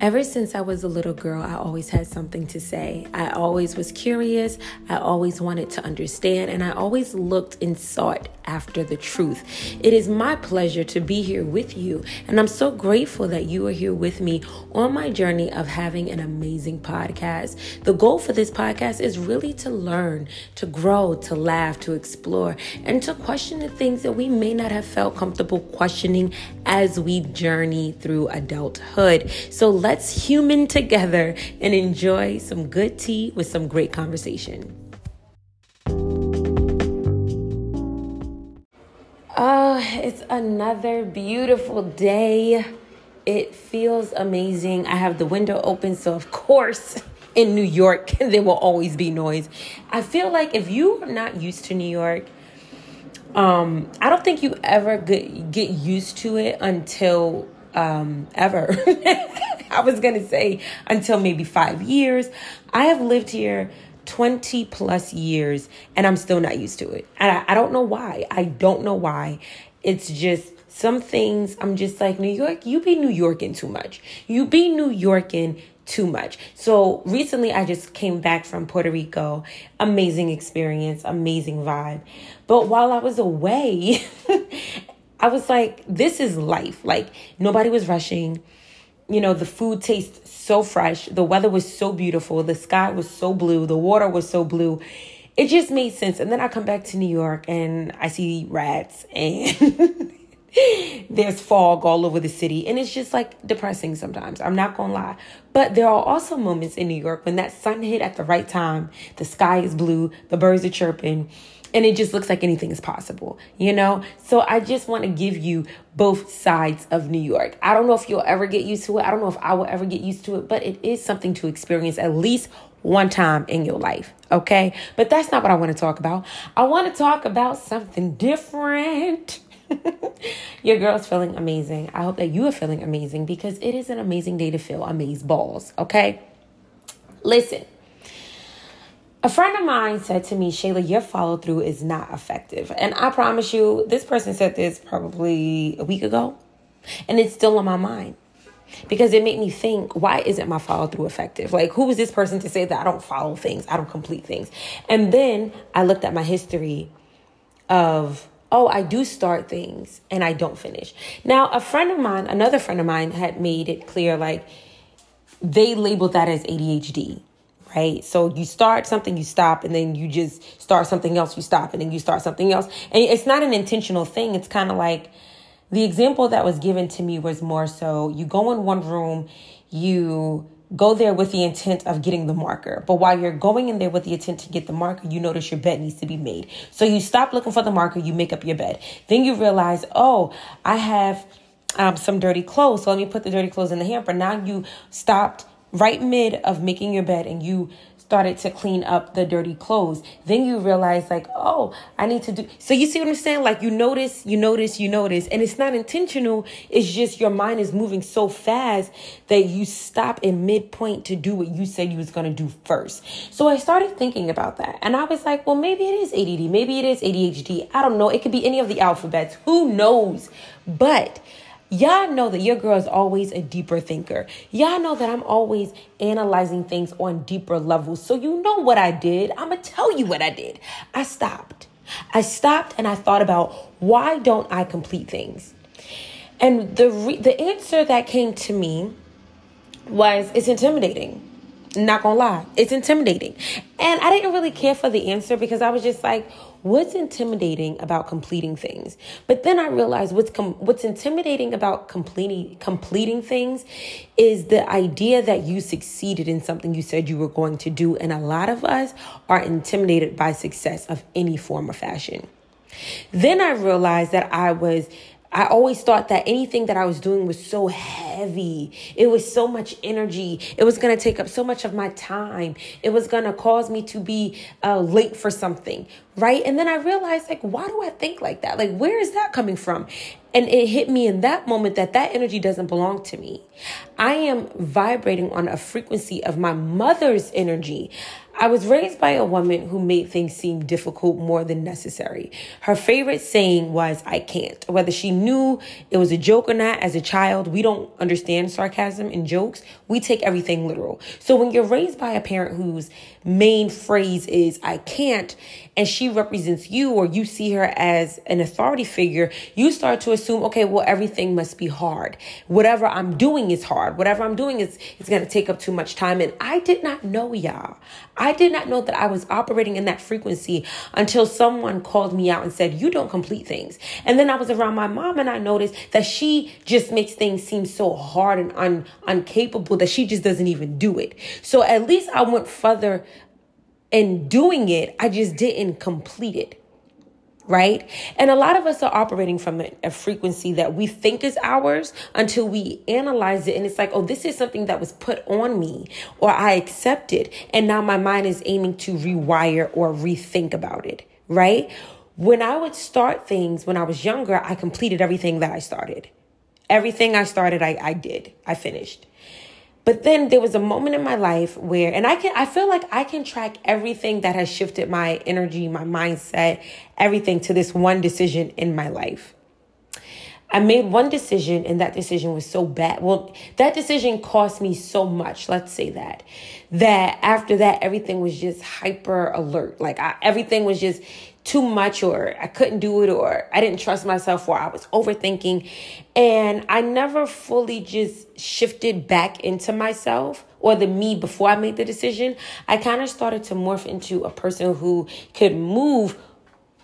Ever since I was a little girl, I always had something to say. I always was curious. I always wanted to understand, and I always looked and sought after the truth. It is my pleasure to be here with you, and I'm so grateful that you are here with me on my journey of having an amazing podcast. The goal for this podcast is really to learn, to grow, to laugh, to explore, and to question the things that we may not have felt comfortable questioning as we journey through adulthood. So let's human together and enjoy some good tea with some great conversation. It's another beautiful day. It feels amazing. I have the window open, so of course, in New York, there will always be noise. I feel like if you are not used to New York, um, I don't think you ever get get used to it until um, ever. I was to say until maybe five years. I have lived here 20 plus years and I'm still not used to it. And I, I don't know why. I don't know why. It's just some things I'm just like, New York, you be New Yorking too much. You be New Yorking too much. So recently I just came back from Puerto Rico. Amazing experience, amazing vibe. But while I was away, I was like, this is life. Like nobody was rushing. You know, the food tastes so fresh. The weather was so beautiful. The sky was so blue. The water was so blue. It just made sense. And then I come back to New York and I see rats and there's fog all over the city. And it's just like depressing sometimes. I'm not going to lie. But there are also moments in New York when that sun hit at the right time. The sky is blue. The birds are chirping and it just looks like anything is possible, you know? So I just want to give you both sides of New York. I don't know if you'll ever get used to it. I don't know if I will ever get used to it, but it is something to experience at least one time in your life, okay? But that's not what I want to talk about. I want to talk about something different. your girl's feeling amazing. I hope that you are feeling amazing because it is an amazing day to feel amaze balls, okay? Listen. A friend of mine said to me, Shayla, your follow through is not effective. And I promise you, this person said this probably a week ago, and it's still on my mind because it made me think, why isn't my follow through effective? Like, who is this person to say that I don't follow things, I don't complete things? And then I looked at my history of, oh, I do start things and I don't finish. Now, a friend of mine, another friend of mine, had made it clear like they labeled that as ADHD right? So you start something, you stop, and then you just start something else, you stop, and then you start something else. And it's not an intentional thing. It's kind of like the example that was given to me was more so you go in one room, you go there with the intent of getting the marker. But while you're going in there with the intent to get the marker, you notice your bed needs to be made. So you stop looking for the marker, you make up your bed. Then you realize, oh, I have um, some dirty clothes. So let me put the dirty clothes in the hamper. Now you stopped right mid of making your bed and you started to clean up the dirty clothes. Then you realize like oh i need to do so you see what i'm saying? Like you notice you notice you notice. And it's not intentional. It's just your mind is moving so fast that you stop in midpoint to do what you said you was going to do first. So i started thinking about that. And i was like well maybe it is ADD maybe it is adhd i don't know. It could be any of the alphabets. Who knows? But Y'all know that your girl is always a deeper thinker. Y'all know that I'm always analyzing things on deeper levels. So you know what I did. I'm going to tell you what I did. I stopped. I stopped and I thought about why don't I complete things? And the re- the answer that came to me was it's intimidating. Not gonna lie, it's intimidating. And I didn't really care for the answer because I was just like, what's intimidating about completing things? But then I realized what's com- what's intimidating about completing completing things is the idea that you succeeded in something you said you were going to do, and a lot of us are intimidated by success of any form or fashion. Then I realized that I was I always thought that anything that I was doing was so heavy. It was so much energy. It was going to take up so much of my time. It was going to cause me to be uh, late for something. right? And then I realized, like, why do I think like that? Like, where is that coming from? And it hit me in that moment that that energy doesn't belong to me. I am vibrating on a frequency of my mother's energy. I was raised by a woman who made things seem difficult more than necessary. Her favorite saying was, I can't. Whether she knew it was a joke or not as a child, we don't understand sarcasm and jokes. We take everything literal. So when you're raised by a parent whose main phrase is, I can't, and she represents you or you see her as an authority figure, you start to assume, okay, well, everything must be hard. Whatever I'm doing is hard. Whatever I'm doing is, it's going to take up too much time. And I did not know, y'all. I did not know that I was operating in that frequency until someone called me out and said, You don't complete things. And then I was around my mom and I noticed that she just makes things seem so hard and un- incapable that she just doesn't even do it. So at least I went further in doing it, I just didn't complete it right? And a lot of us are operating from a, frequency that we think is ours until we analyze it and it's like, oh, this is something that was put on me or I accepted. And now my mind is aiming to rewire or rethink about it, right? When I would start things when I was younger, I completed everything that I started. Everything I started, I, I did, I finished. But then there was a moment in my life where, and I can, I feel like I can track everything that has shifted my energy, my mindset, everything to this one decision in my life. I made one decision and that decision was so bad. Well, that decision cost me so much, let's say that. That after that, everything was just hyper alert. Like I, everything was just too much or I couldn't do it or I didn't trust myself or I was overthinking. And I never fully just shifted back into myself or the me before I made the decision. I kind of started to morph into a person who could move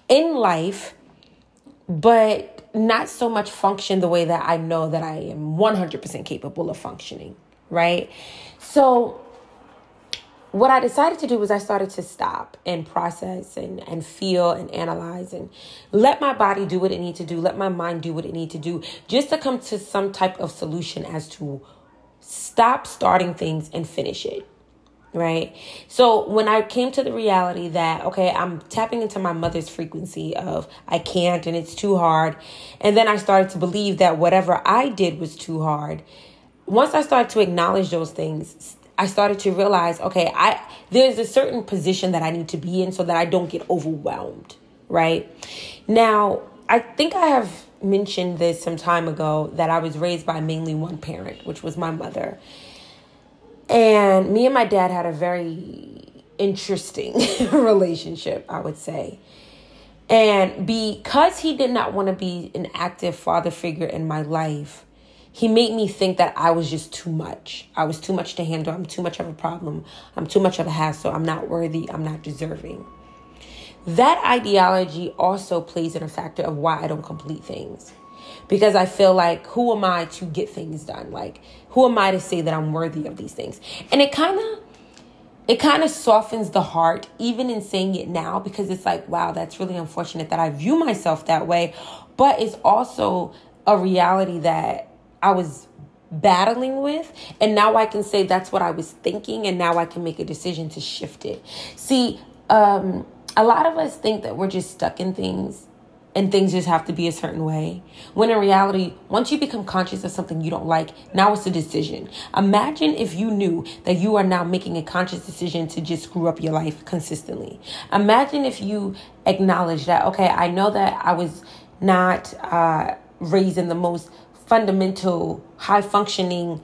in life, but not so much function the way that I know that I am 100% capable of functioning, right? So, what I decided to do was I started to stop and process and, and feel and analyze and let my body do what it needs to do, let my mind do what it needs to do, just to come to some type of solution as to stop starting things and finish it. Right. So when I came to the reality that, okay, I'm tapping into my mother's frequency of I can't and it's too hard. And then I started to believe that whatever I did was too hard. Once I started to acknowledge those things, I started to realize, okay, I there's a certain position that I need to be in so that I don't get overwhelmed, right? Now, I think I have mentioned this some time ago that I was raised by mainly one parent, which was my mother. And me and my dad had a very interesting relationship, I would say. And because he did not want to be an active father figure in my life, he made me think that I was just too much. I was too much to handle. I'm too much of a problem. I'm too much of a hassle. I'm not worthy. I'm not deserving. That ideology also plays in a factor of why I don't complete things. Because I feel like, who am I to get things done? Like, who am I to say that I'm worthy of these things? And it kind of it kind of softens the heart even in saying it now because it's like wow that's really unfortunate that i view myself that way but it's also a reality that I was battling with and now I can say that's what I was thinking and now I can make a decision to shift it. See, um a lot of us think that we're just stuck in things and things just have to be a certain way. When in reality, once you become conscious of something you don't like, now it's a decision. Imagine if you knew that you are now making a conscious decision to just screw up your life consistently. Imagine if you acknowledge that, okay, I know that I was not uh, raised in the most fundamental, high functioning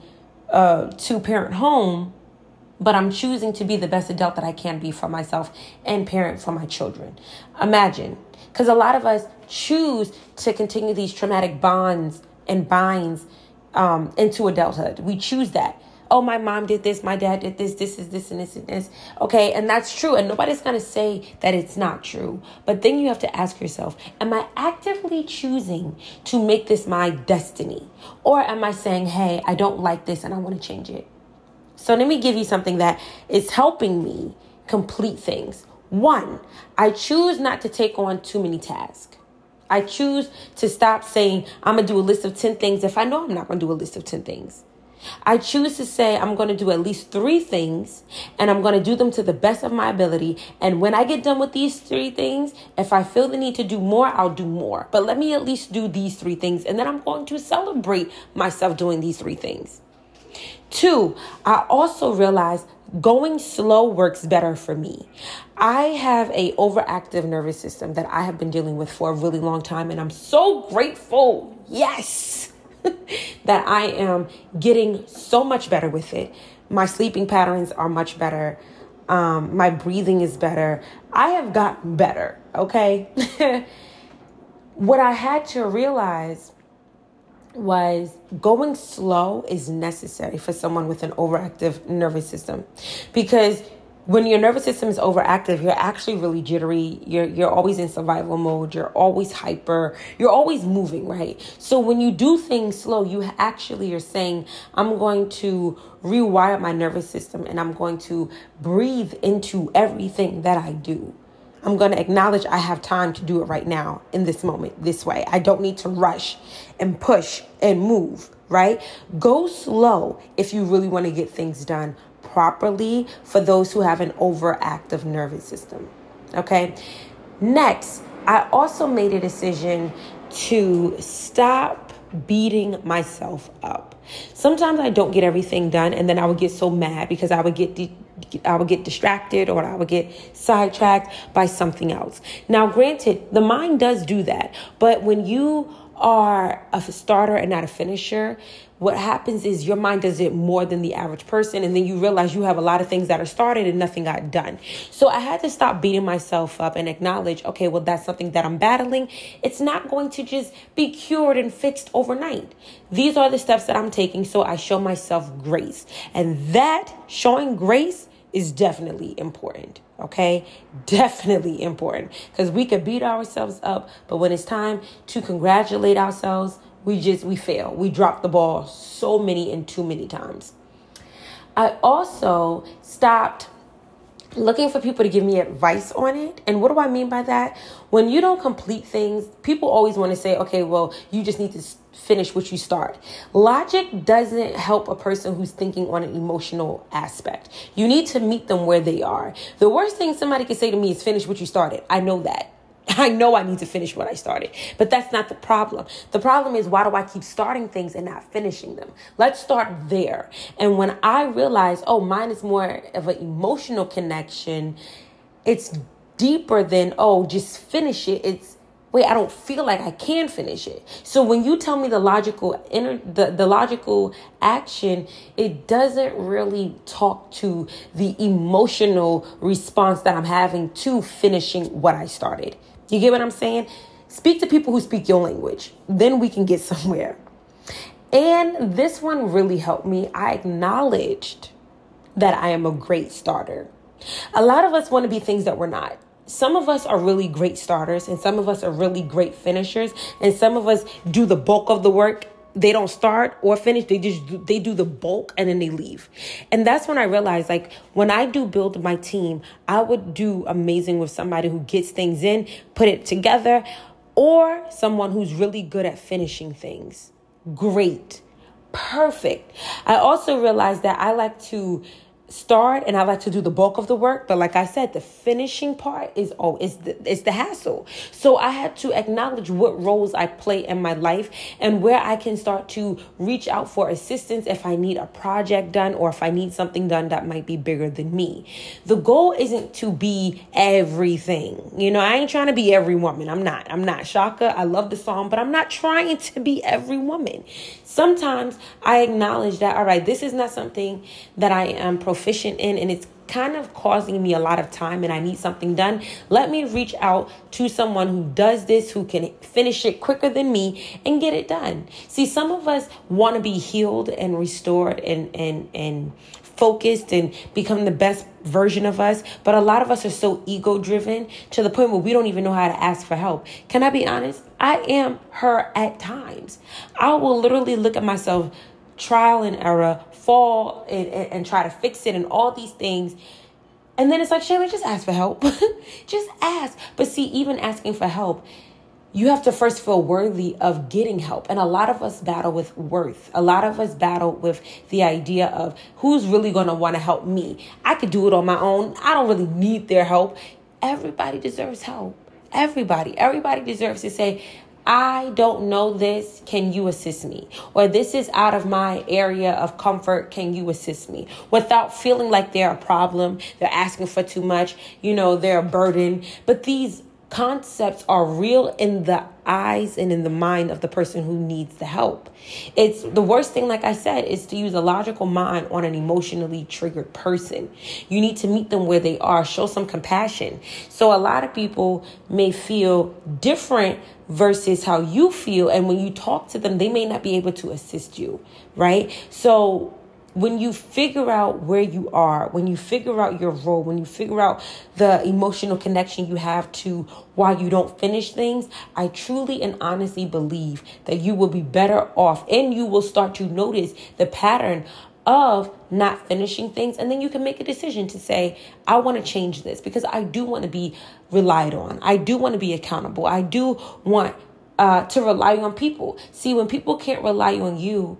uh, two parent home, but I'm choosing to be the best adult that I can be for myself and parent for my children. Imagine, because a lot of us choose to continue these traumatic bonds and binds um, into adulthood. We choose that oh, my mom did this, my dad did this, this is this and this and this. Okay, and that's true. And nobody's to say that it's not true. But then you have to ask yourself, am I actively choosing to make this my destiny? Or am I saying, hey, I don't like this and I want to change it? So let me give you something that is helping me complete things. One, I choose not to take on too many tasks. I choose to stop saying, I'm going to do a list of 10 things if I know I'm not going to do a list of 10 things. I choose to say I'm going to do at least three things and I'm going to do them to the best of my ability. And when I get done with these three things, if I feel the need to do more, I'll do more. But let me at least do these three things and then I'm going to celebrate myself doing these three things. Two, I also realized going slow works better for me. I have a overactive nervous system that I have been dealing with for a really long time and I'm so grateful. Yes. that I am getting so much better with it. My sleeping patterns are much better. Um, my breathing is better. I have gotten better, okay? what I had to realize was going slow is necessary for someone with an overactive nervous system. Because when your nervous system is overactive you're actually really jittery. You're you're always in survival mode. You're always hyper. You're always moving right? So when you do things slow you actually are saying i'm going to rewire my nervous system and i'm going to breathe into everything that i do I'm going to acknowledge I have time to do it right now in this moment, this way. I don't need to rush and push and move, right? Go slow if you really want to get things done properly for those who have an overactive nervous system, okay? Next, I also made a decision to stop beating myself up. Sometimes I don't get everything done and then I would get so mad because I would get de- I would get distracted or I would get sidetracked by something else. Now, granted, the mind does do that, but when you are a starter and not a finisher, what happens is your mind does it more than the average person, and then you realize you have a lot of things that are started and nothing got done. So I had to stop beating myself up and acknowledge, okay, well, that's something that I'm battling. It's not going to just be cured and fixed overnight. These are the steps that I'm taking, so I show myself grace. And that showing grace is definitely important. Okay, definitely important because we could beat ourselves up, but when it's time to congratulate ourselves, we just we fail. We drop the ball so many and too many times. I also stopped looking for people to give me advice on it. And what do I mean by that? When you don't complete things, people always want to say, okay, well, you just need to finish what you start. Logic doesn't help a person who's thinking on an emotional aspect. You need to meet them where they are. The worst thing somebody can say to me is finish what you started. I know that. I know I need to finish what I started, but that's not the problem. The problem is why do I keep starting things and not finishing them? Let's start there. And when I realize, oh, mine is more of an emotional connection, it's deeper than, oh, just finish it. It's, wait, I don't feel like I can finish it. So when you tell me the logical inner the, the logical action, it doesn't really talk to the emotional response that I'm having to finishing what I started. You get what I'm saying? Speak to people who speak your language. Then we can get somewhere. And this one really helped me. I acknowledged that I am a great starter. A lot of us want to be things that we're not. Some of us are really great starters, and some of us are really great finishers, and some of us do the bulk of the work. They don't start or finish. They just they do the bulk and then they leave. And that's when i realized like when i do build my team i would do amazing with somebody who gets things in put it together or someone who's really good at finishing things. Great. Perfect. I also realized that i like to start and I like to do the bulk of the work. But like I said, the finishing part is oh, it's the it's the hassle. So I had to acknowledge what roles I play in my life and where I can start to reach out for assistance if I need a project done or if I need something done that might be bigger than me. The goal isn't to be everything. You know, I ain't trying to be every woman. I'm not. I'm not Chaka. I love the song, but I'm not trying to be every woman. Sometimes I acknowledge that all right, this is not something that I am proficient in and it's kind of causing me a lot of time and I need something done, let me reach out to someone who does this, who can finish it quicker than me and get it done. See, some of us want to be healed and restored and and and focused and become the best version of us, but a lot of us are so ego driven to the point where we don't even know how to ask for help. Can I be honest? I am her at times. I will literally look at myself trial and error, fall and, and, and try to fix it and all these things. And then it's like, Shayla, just ask for help. just ask. But see, even asking for help, you have to first feel worthy of getting help. And a lot of us battle with worth. A lot of us battle with the idea of who's really going to want to help me. I could do it on my own. I don't really need their help. Everybody deserves help. Everybody. Everybody deserves to say, I don't know this. Can you assist me? Or this is out of my area of comfort. Can you assist me? Without feeling like they're a problem, they're asking for too much, you know, they're a burden. But these concepts are real in the eyes and in the mind of the person who needs the help. It's the worst thing, like I said, is to use a logical mind on an emotionally triggered person. You need to meet them where they are, show some compassion. So, a lot of people may feel different versus how you feel. And when you talk to them, they may not be able to assist you, right? So, when you figure out where you are, when you figure out your role, when you figure out the emotional connection you have to why you don't finish things, I truly and honestly believe that you will be better off and you will start to notice the pattern of not finishing things. And then you can make a decision to say, I want to change this because I do want to be relied on. I do want to be accountable. I do want uh, to rely on people. See, when people can't rely on you,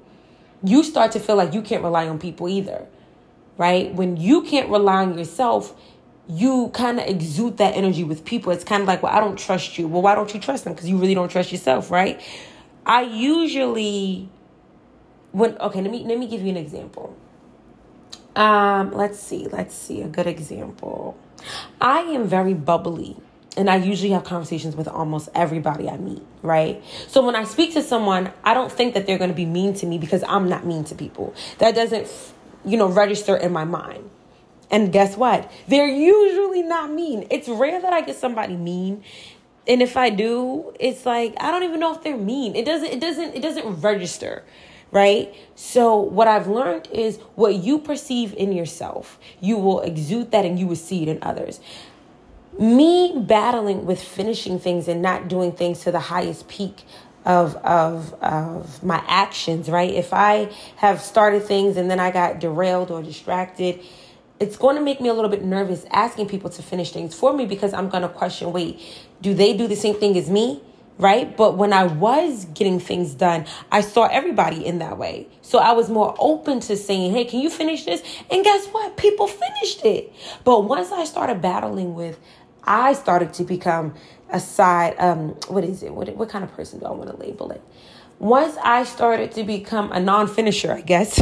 you start to feel like you can't rely on people either, right? When you can't rely on yourself, you kind of exude that energy with people. It's kind of like, well, I don't trust you. Well, why don't you trust them? Because you really don't trust yourself, right? I usually, when okay, let me let me give you an example. Um, let's see, let's see a good example. I am very bubbly and I usually have conversations with almost everybody I meet, right? So when I speak to someone, I don't think that they're going to be mean to me because I'm not mean to people. That doesn't, you know, register in my mind. And guess what? They're usually not mean. It's rare that I get somebody mean. And if I do, it's like I don't even know if they're mean. It doesn't it doesn't it doesn't register right? So, what I've learned is what you perceive in yourself, you will exude that and you will see it in others me battling with finishing things and not doing things to the highest peak of of of my actions right? If i have started things and then i got derailed or distracted it's going to make me a little bit nervous asking people to finish things for me because i'm going to question wait do they do the same thing as me? Right? But when i was getting things done i saw everybody in that way. So i was more open to saying hey can you finish this? And guess what? People finished it. But once i started battling with I started to become a side, um, what is it? What, what kind of person do I want to label it? Once I started to become a non finisher, I guess,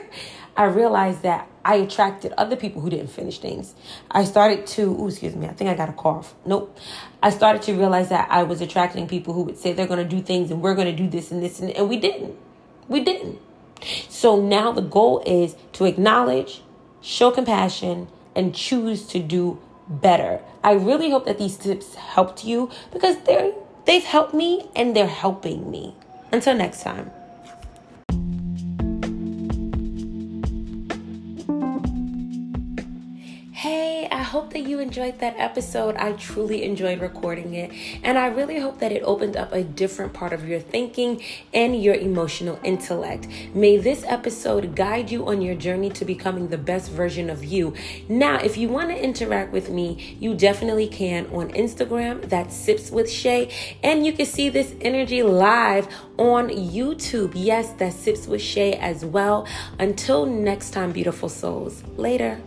I realized that I attracted other people who didn't finish things. I started to, ooh, excuse me, I think I got a cough. Nope. I started to realize that I was attracting people who would say they're going to do things and we're going to do this and this, and, and we didn't. We didn't. So now the goal is to acknowledge, show compassion, and choose to do better. I really hope that these tips helped you because they're they've helped me and they're helping me. Until next time. Hope that you enjoyed that episode. I truly enjoyed recording it, and I really hope that it opened up a different part of your thinking and your emotional intellect. May this episode guide you on your journey to becoming the best version of you. Now, if you want to interact with me, you definitely can on Instagram. That's Sips with Shay, and you can see this energy live on YouTube. Yes, that's Sips with Shay as well. Until next time, beautiful souls. Later.